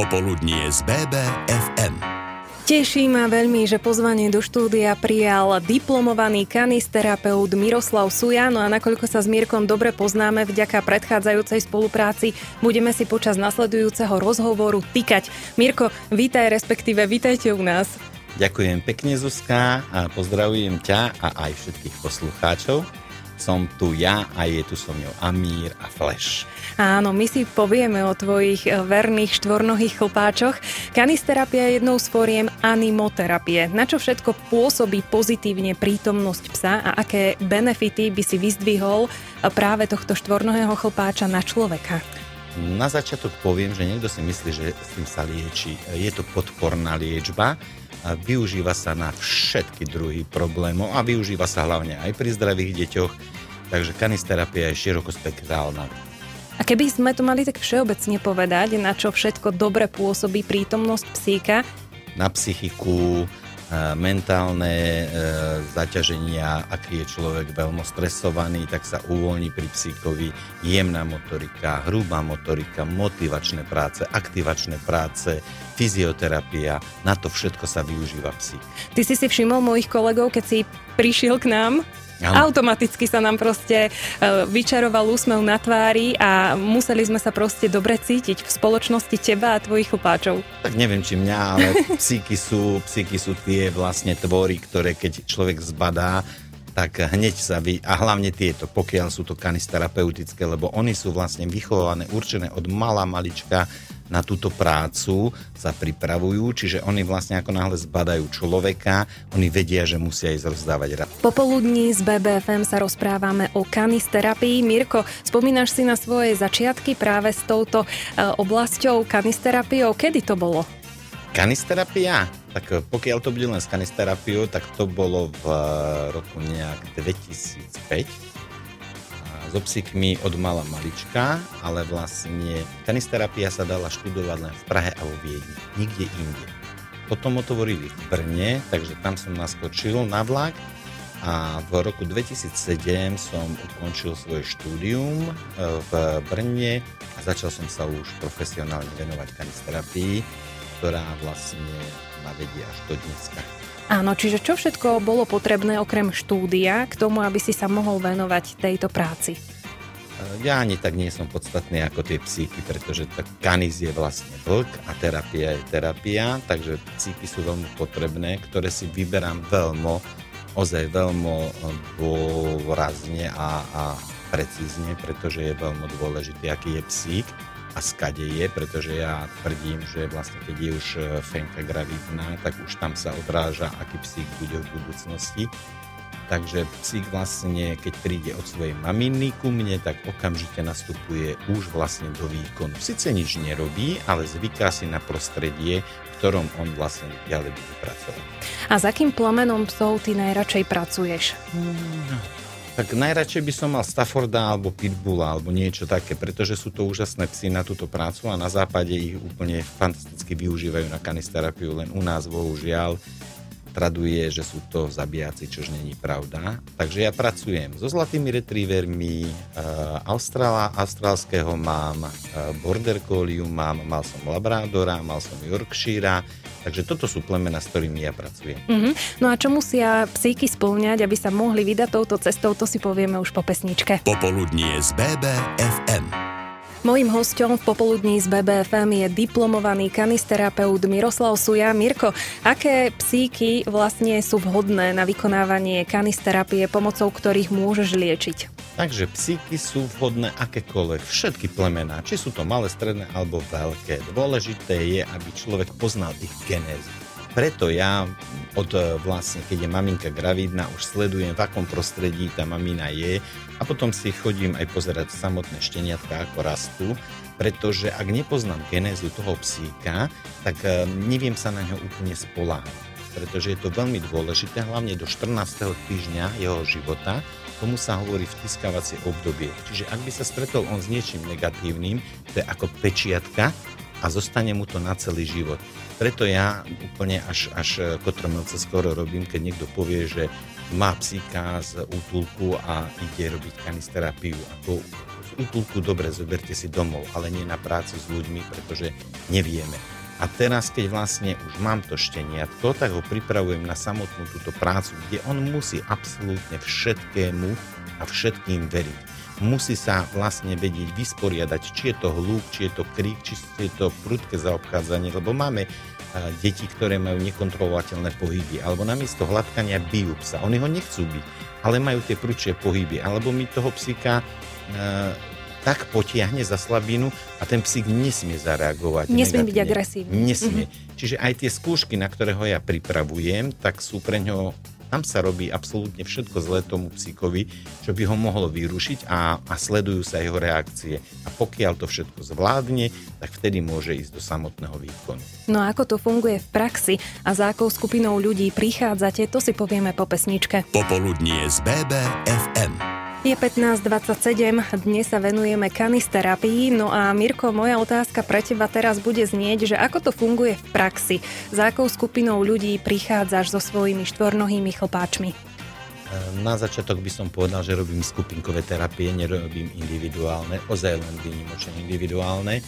Popoludnie z BBFM. Teší ma veľmi, že pozvanie do štúdia prijal diplomovaný kanisterapeut Miroslav Sujano a nakoľko sa s Mírkom dobre poznáme vďaka predchádzajúcej spolupráci, budeme si počas nasledujúceho rozhovoru tykať. Mirko, vítaj, respektíve vítajte u nás. Ďakujem pekne Zuzka a pozdravujem ťa a aj všetkých poslucháčov som tu ja a je tu so mnou Amír a Flash. Áno, my si povieme o tvojich eh, verných štvornohých chlpáčoch. Kanisterapia je jednou z fóriem animoterapie. Na čo všetko pôsobí pozitívne prítomnosť psa a aké benefity by si vyzdvihol eh, práve tohto štvornohého chlpáča na človeka? Na začiatok poviem, že niekto si myslí, že s tým sa lieči. Je to podporná liečba, a využíva sa na všetky druhy problémov a využíva sa hlavne aj pri zdravých deťoch, takže kanisterapia je širokospektrálna. A keby sme to mali tak všeobecne povedať, na čo všetko dobre pôsobí prítomnosť psíka? Na psychiku, mentálne e, zaťaženia, ak je človek veľmi stresovaný, tak sa uvoľní pri psíkovi jemná motorika, hrubá motorika, motivačné práce, aktivačné práce, fyzioterapia, na to všetko sa využíva psík. Ty si si všimol mojich kolegov, keď si prišiel k nám Ano. Automaticky sa nám proste e, vyčaroval úsmev na tvári a museli sme sa proste dobre cítiť v spoločnosti teba a tvojich chlpáčov. Tak neviem, či mňa, ale psíky sú, psíky sú tie vlastne tvory, ktoré keď človek zbadá, tak hneď sa vy... A hlavne tieto, pokiaľ sú to kanisterapeutické, lebo oni sú vlastne vychované, určené od malá malička na túto prácu sa pripravujú, čiže oni vlastne ako náhle zbadajú človeka, oni vedia, že musia ísť rozdávať rad. Popoludní z BBFM sa rozprávame o kanisterapii. Mirko, spomínaš si na svoje začiatky práve s touto e, oblasťou kanisterapiou. Kedy to bolo? Kanisterapia? Tak pokiaľ to bude len s tak to bolo v roku nejak 2005 so psíkmi od mala malička, ale vlastne kanisterapia sa dala študovať len v Prahe a vo Viedni, nikde inde. Potom otvorili v Brne, takže tam som naskočil na vlak a v roku 2007 som ukončil svoje štúdium e, v Brne a začal som sa už profesionálne venovať kanisterapii, ktorá vlastne ma vedie až do dneska. Áno, čiže čo všetko bolo potrebné okrem štúdia k tomu, aby si sa mohol venovať tejto práci? Ja ani tak nie som podstatný ako tie psíky, pretože tak kanis je vlastne vlk a terapia je terapia, takže psíky sú veľmi potrebné, ktoré si vyberám veľmi, ozaj veľmi dôrazne a, a precízne, pretože je veľmi dôležité, aký je psík a skade je, pretože ja tvrdím, že vlastne keď je už e, Fenka gravidná, tak už tam sa odráža, aký psík bude v budúcnosti. Takže psík vlastne, keď príde od svojej maminy ku mne, tak okamžite nastupuje už vlastne do výkonu. Sice nič nerobí, ale zvyká si na prostredie, v ktorom on vlastne ďalej bude pracovať. A s akým plamenom psov ty najradšej pracuješ? Hmm tak najradšej by som mal Stafforda alebo Pitbulla alebo niečo také, pretože sú to úžasné psy na túto prácu a na západe ich úplne fantasticky využívajú na kanisterapiu, len u nás bohužiaľ traduje, že sú to zabijáci, čož není pravda. Takže ja pracujem so zlatými retrievermi, uh, Australa, austrálskeho mám, uh, Border Collie mám, mal som Labradora, mal som Yorkshire, takže toto sú plemena, s ktorými ja pracujem. Uh-huh. No a čo musia psíky spĺňať, aby sa mohli vydať touto cestou, to si povieme už po pesničke. Popoludnie z BBFM. Mojím hostom v popoludní z BBFM je diplomovaný kanisterapeut Miroslav Suja. Mirko, aké psíky vlastne sú vhodné na vykonávanie kanisterapie, pomocou ktorých môžeš liečiť? Takže psíky sú vhodné akékoľvek, všetky plemená, či sú to malé, stredné alebo veľké. Dôležité je, aby človek poznal ich genézu. Preto ja od vlastne, keď je maminka gravidná, už sledujem, v akom prostredí tá mamina je a potom si chodím aj pozerať samotné šteniatka, ako rastú, pretože ak nepoznám genézu toho psíka, tak e, neviem sa na ňo úplne spoláhnuť. Pretože je to veľmi dôležité, hlavne do 14. týždňa jeho života, tomu sa hovorí vtiskávacie obdobie. Čiže ak by sa stretol on s niečím negatívnym, to je ako pečiatka a zostane mu to na celý život. Preto ja úplne až, až kotrmelce skoro robím, keď niekto povie, že má psíka z útulku a ide robiť kanisterapiu. Ako z útulku dobre, zoberte si domov, ale nie na prácu s ľuďmi, pretože nevieme. A teraz, keď vlastne už mám to šteniatko, tak ho pripravujem na samotnú túto prácu, kde on musí absolútne všetkému a všetkým veriť. Musí sa vlastne vedieť vysporiadať, či je to hluk, či je to krík, či je to prudké zaobchádzanie, lebo máme deti, ktoré majú nekontrolovateľné pohyby, alebo namiesto hladkania bijú psa. Oni ho nechcú byť, ale majú tie prúčie pohyby, alebo my toho psíka tak potiahne za slabinu a ten psík nesmie zareagovať. Nesmie negatívne. byť agresívny. Nesmie. Mm-hmm. Čiže aj tie skúšky, na ktoré ho ja pripravujem, tak sú pre ňo tam sa robí absolútne všetko zlé tomu psíkovi, čo by ho mohlo vyrušiť a, a sledujú sa jeho reakcie. A pokiaľ to všetko zvládne, tak vtedy môže ísť do samotného výkonu. No a ako to funguje v praxi a za akou skupinou ľudí prichádzate, to si povieme po pesničke. Popoludnie z BBFM. Je 15.27, dnes sa venujeme kanisterapii, no a Mirko, moja otázka pre teba teraz bude znieť, že ako to funguje v praxi, za akou skupinou ľudí prichádzaš so svojimi štvornohými chlpáčmi? Na začiatok by som povedal, že robím skupinkové terapie, nerobím individuálne, ozaj len výnimočne individuálne.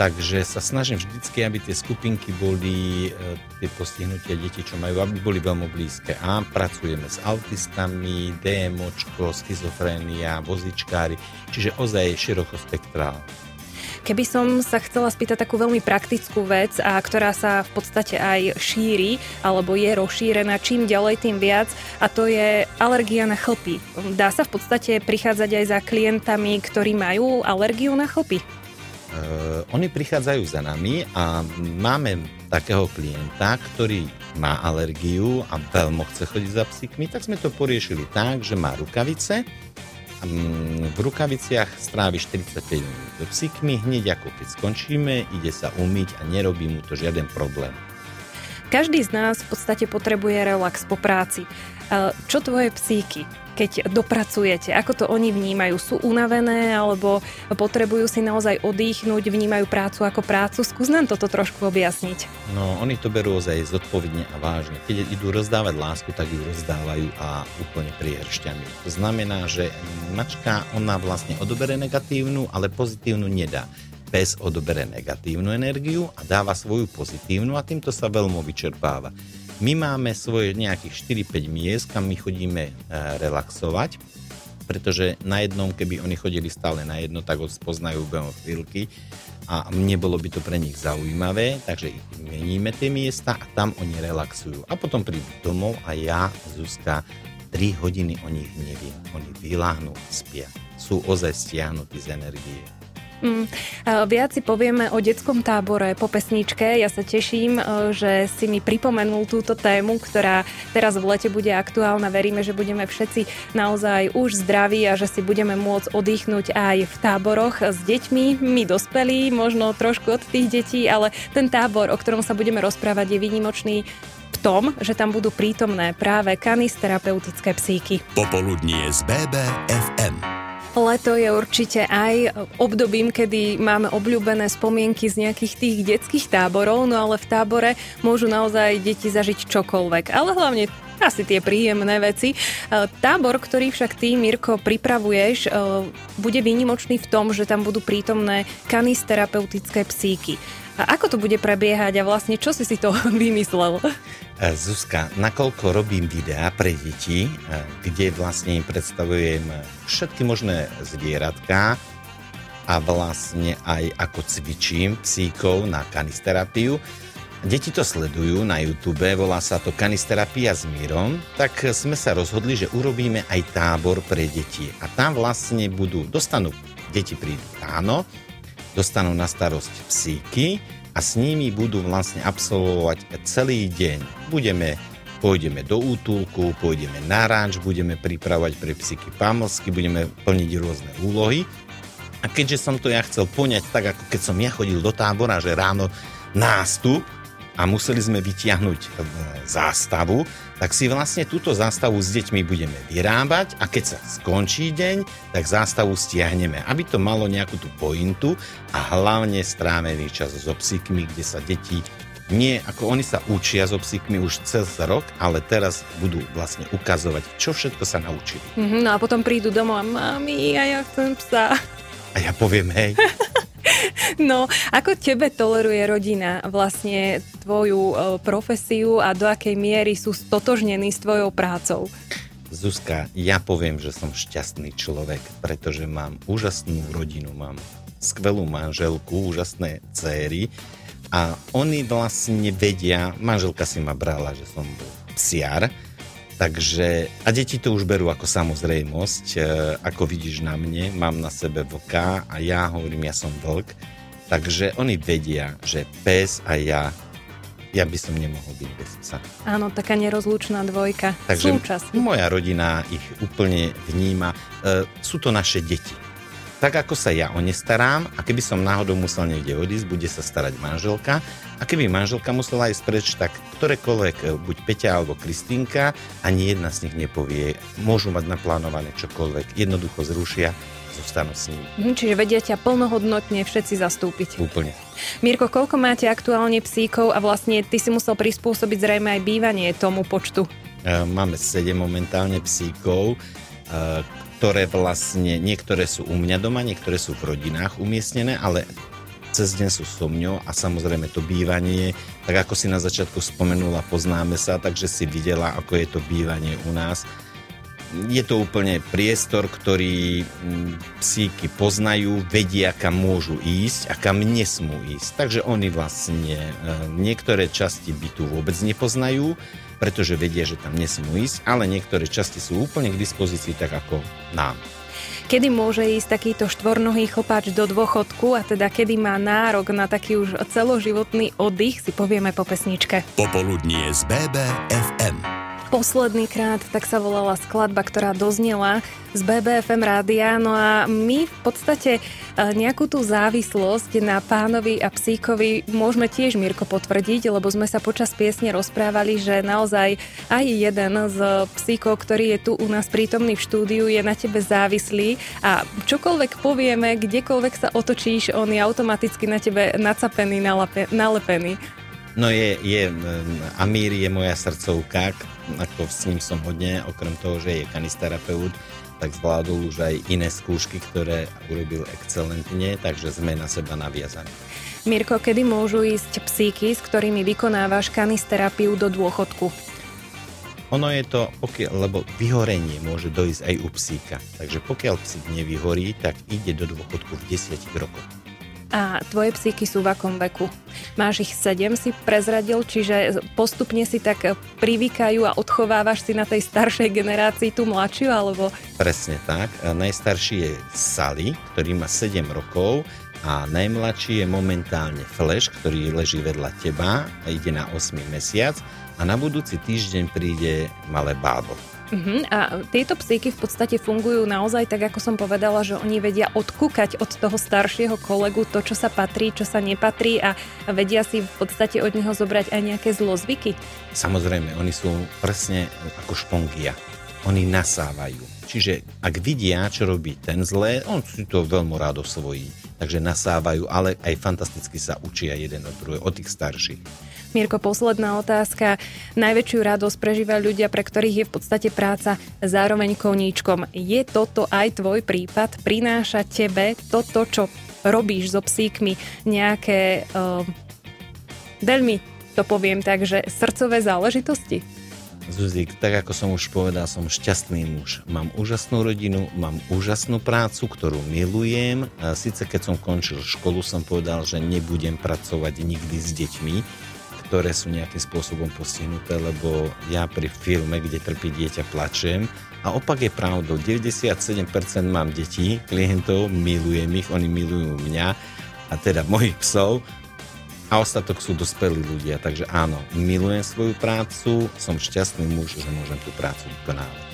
Takže sa snažím vždycky, aby tie skupinky boli, e, tie postihnutia detí, čo majú, aby boli veľmi blízke. A pracujeme s autistami, DMOčko, schizofrénia, vozičkári, čiže ozaj širokospektrálne. Keby som sa chcela spýtať takú veľmi praktickú vec, a ktorá sa v podstate aj šíri, alebo je rozšírená čím ďalej, tým viac, a to je alergia na chlpy. Dá sa v podstate prichádzať aj za klientami, ktorí majú alergiu na chlpy? Oni prichádzajú za nami a máme takého klienta, ktorý má alergiu a veľmi chce chodiť za psíkmi, tak sme to poriešili tak, že má rukavice. Um, v rukaviciach strávi 45 minút so psíkmi, hneď ako keď skončíme, ide sa umyť a nerobí mu to žiaden problém. Každý z nás v podstate potrebuje relax po práci. Čo tvoje psíky? Keď dopracujete? Ako to oni vnímajú? Sú unavené alebo potrebujú si naozaj oddychnúť, vnímajú prácu ako prácu? Skús nám toto trošku objasniť. No, oni to berú ozaj zodpovedne a vážne. Keď idú rozdávať lásku, tak ju rozdávajú a úplne priehršťami. To znamená, že mačka, ona vlastne odobere negatívnu, ale pozitívnu nedá pes odobere negatívnu energiu a dáva svoju pozitívnu a týmto sa veľmi vyčerpáva. My máme svoje nejakých 4-5 miest, kam my chodíme e, relaxovať, pretože na jednom, keby oni chodili stále na jedno, tak spoznajú behom chvíľky a nebolo by to pre nich zaujímavé, takže ich meníme tie miesta a tam oni relaxujú. A potom prídu domov a ja, Zuzka, 3 hodiny o nich neviem. Oni vyláhnú a spia. Sú ozaj stiahnutí z energie. Mm, viac si povieme o detskom tábore po pesničke. Ja sa teším, e, že si mi pripomenul túto tému, ktorá teraz v lete bude aktuálna. Veríme, že budeme všetci naozaj už zdraví a že si budeme môcť oddychnúť aj v táboroch s deťmi. My dospelí, možno trošku od tých detí, ale ten tábor, o ktorom sa budeme rozprávať, je výnimočný v tom, že tam budú prítomné práve kanisterapeutické psíky. Popoludnie z BBFM. Leto je určite aj obdobím, kedy máme obľúbené spomienky z nejakých tých detských táborov, no ale v tábore môžu naozaj deti zažiť čokoľvek. Ale hlavne asi tie príjemné veci. E, tábor, ktorý však ty, Mirko, pripravuješ, e, bude výnimočný v tom, že tam budú prítomné kanisterapeutické psíky. A ako to bude prebiehať a vlastne čo si si to vymyslel? E, Zuzka, nakoľko robím videá pre deti, e, kde vlastne predstavujem všetky možné zvieratká a vlastne aj ako cvičím psíkov na kanisterapiu, Deti to sledujú na YouTube, volá sa to Kanisterapia s Mírom, tak sme sa rozhodli, že urobíme aj tábor pre deti. A tam vlastne budú, dostanú, deti prídu ráno, dostanú na starosť psíky a s nimi budú vlastne absolvovať celý deň. Budeme pôjdeme do útulku, pôjdeme na ranč, budeme pripravovať pre psíky pamlsky, budeme plniť rôzne úlohy. A keďže som to ja chcel poňať tak, ako keď som ja chodil do tábora, že ráno nástup, a museli sme vytiahnuť e, zástavu, tak si vlastne túto zástavu s deťmi budeme vyrábať a keď sa skončí deň, tak zástavu stiahneme, aby to malo nejakú tú pointu a hlavne strávený čas so psíkmi, kde sa deti nie, ako oni sa učia so psíkmi už cez rok, ale teraz budú vlastne ukazovať, čo všetko sa naučili. Mm-hmm, no a potom prídu domov a mami, a ja chcem psa. A ja poviem, hej, No, ako tebe toleruje rodina vlastne tvoju e, profesiu a do akej miery sú stotožnení s tvojou prácou? Zuzka, ja poviem, že som šťastný človek, pretože mám úžasnú rodinu, mám skvelú manželku, úžasné céry a oni vlastne vedia, manželka si ma brala, že som bol psiar, takže a deti to už berú ako samozrejmosť, e, ako vidíš na mne, mám na sebe vlka a ja hovorím, ja som vlk, takže oni vedia, že pes a ja ja by som nemohol byť bez psa. Áno, taká nerozlučná dvojka. Takže Súčasne. moja rodina ich úplne vníma. E, sú to naše deti. Tak ako sa ja o ne starám a keby som náhodou musel niekde odísť, bude sa starať manželka a keby manželka musela ísť preč, tak ktorékoľvek, e, buď Peťa alebo Kristýnka, ani jedna z nich nepovie, môžu mať naplánované čokoľvek, jednoducho zrušia zostanú s ním. Hm, čiže vedia ťa plnohodnotne všetci zastúpiť. Úplne. Mirko, koľko máte aktuálne psíkov a vlastne ty si musel prispôsobiť zrejme aj bývanie tomu počtu? E, máme 7 momentálne psíkov, e, ktoré vlastne, niektoré sú u mňa doma, niektoré sú v rodinách umiestnené, ale cez deň sú so mňou a samozrejme to bývanie, tak ako si na začiatku spomenula, poznáme sa, takže si videla, ako je to bývanie u nás je to úplne priestor, ktorý mm, psíky poznajú, vedia, kam môžu ísť a kam nesmú ísť. Takže oni vlastne e, niektoré časti bytu vôbec nepoznajú, pretože vedia, že tam nesmú ísť, ale niektoré časti sú úplne k dispozícii tak ako nám. Kedy môže ísť takýto štvornohý chlpáč do dôchodku a teda kedy má nárok na taký už celoživotný oddych, si povieme po pesničke. Popoludnie z BBFM. Posledný krát tak sa volala skladba, ktorá doznela z BBFM rádia. No a my v podstate e, nejakú tú závislosť na pánovi a psíkovi môžeme tiež, Mirko, potvrdiť, lebo sme sa počas piesne rozprávali, že naozaj aj jeden z psíkov, ktorý je tu u nás prítomný v štúdiu, je na tebe závislý a čokoľvek povieme, kdekoľvek sa otočíš, on je automaticky na tebe nacapený, nalepený. No je, je, Amír je moja srdcovka, ako s ním som hodne, okrem toho, že je kanisterapeut, tak zvládol už aj iné skúšky, ktoré urobil excelentne, takže sme na seba naviazaní. Mirko, kedy môžu ísť psíky, s ktorými vykonávaš kanisterapiu do dôchodku? Ono je to, pokiaľ, lebo vyhorenie môže dojsť aj u psíka. Takže pokiaľ psík nevyhorí, tak ide do dôchodku v 10 rokoch. A tvoje psíky sú v akom veku? Máš ich sedem, si prezradil, čiže postupne si tak privykajú a odchovávaš si na tej staršej generácii tú mladšiu, alebo? Presne tak. Najstarší je Sally, ktorý má 7 rokov a najmladší je momentálne Flash, ktorý leží vedľa teba a ide na 8 mesiac a na budúci týždeň príde malé bábo. Uh-huh. A tieto psíky v podstate fungujú naozaj tak, ako som povedala, že oni vedia odkúkať od toho staršieho kolegu to, čo sa patrí, čo sa nepatrí a vedia si v podstate od neho zobrať aj nejaké zlozvyky. Samozrejme, oni sú presne ako špongia. Oni nasávajú. Čiže ak vidia, čo robí ten zlé, on si to veľmi rád osvojí. Takže nasávajú, ale aj fantasticky sa učia jeden od druhého, od tých starších. Mirko, posledná otázka. Najväčšiu radosť prežívajú ľudia, pre ktorých je v podstate práca zároveň koníčkom. Je toto aj tvoj prípad? Prináša tebe toto, čo robíš so psíkmi, nejaké uh, veľmi to poviem tak, že srdcové záležitosti? Zuzík, tak ako som už povedal, som šťastný muž. Mám úžasnú rodinu, mám úžasnú prácu, ktorú milujem. A síce keď som končil školu, som povedal, že nebudem pracovať nikdy s deťmi, ktoré sú nejakým spôsobom postihnuté, lebo ja pri filme, kde trpí dieťa, plačem. A opak je pravdou, 97% mám detí, klientov, milujem ich, oni milujú mňa a teda mojich psov a ostatok sú dospelí ľudia. Takže áno, milujem svoju prácu, som šťastný muž, že môžem tú prácu vykonávať.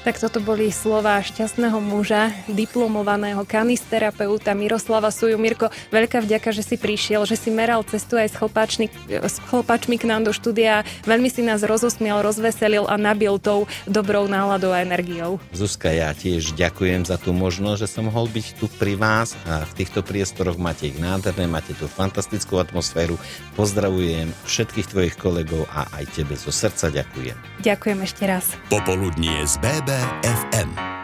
Tak toto boli slova šťastného muža, diplomovaného kanisterapeuta Miroslava Suju. Mirko, veľká vďaka, že si prišiel, že si meral cestu aj s, s chlpačmi k nám do štúdia. Veľmi si nás rozosmial, rozveselil a nabil tou dobrou náladou a energiou. Zuzka, ja tiež ďakujem za tú možnosť, že som mohol byť tu pri vás a v týchto priestoroch máte ich nádherné, máte tú fantastickú atmosféru. Pozdravujem všetkých tvojich kolegov a aj tebe zo srdca ďakujem. Ďakujem ešte raz. Popoludnie z BB bij FM.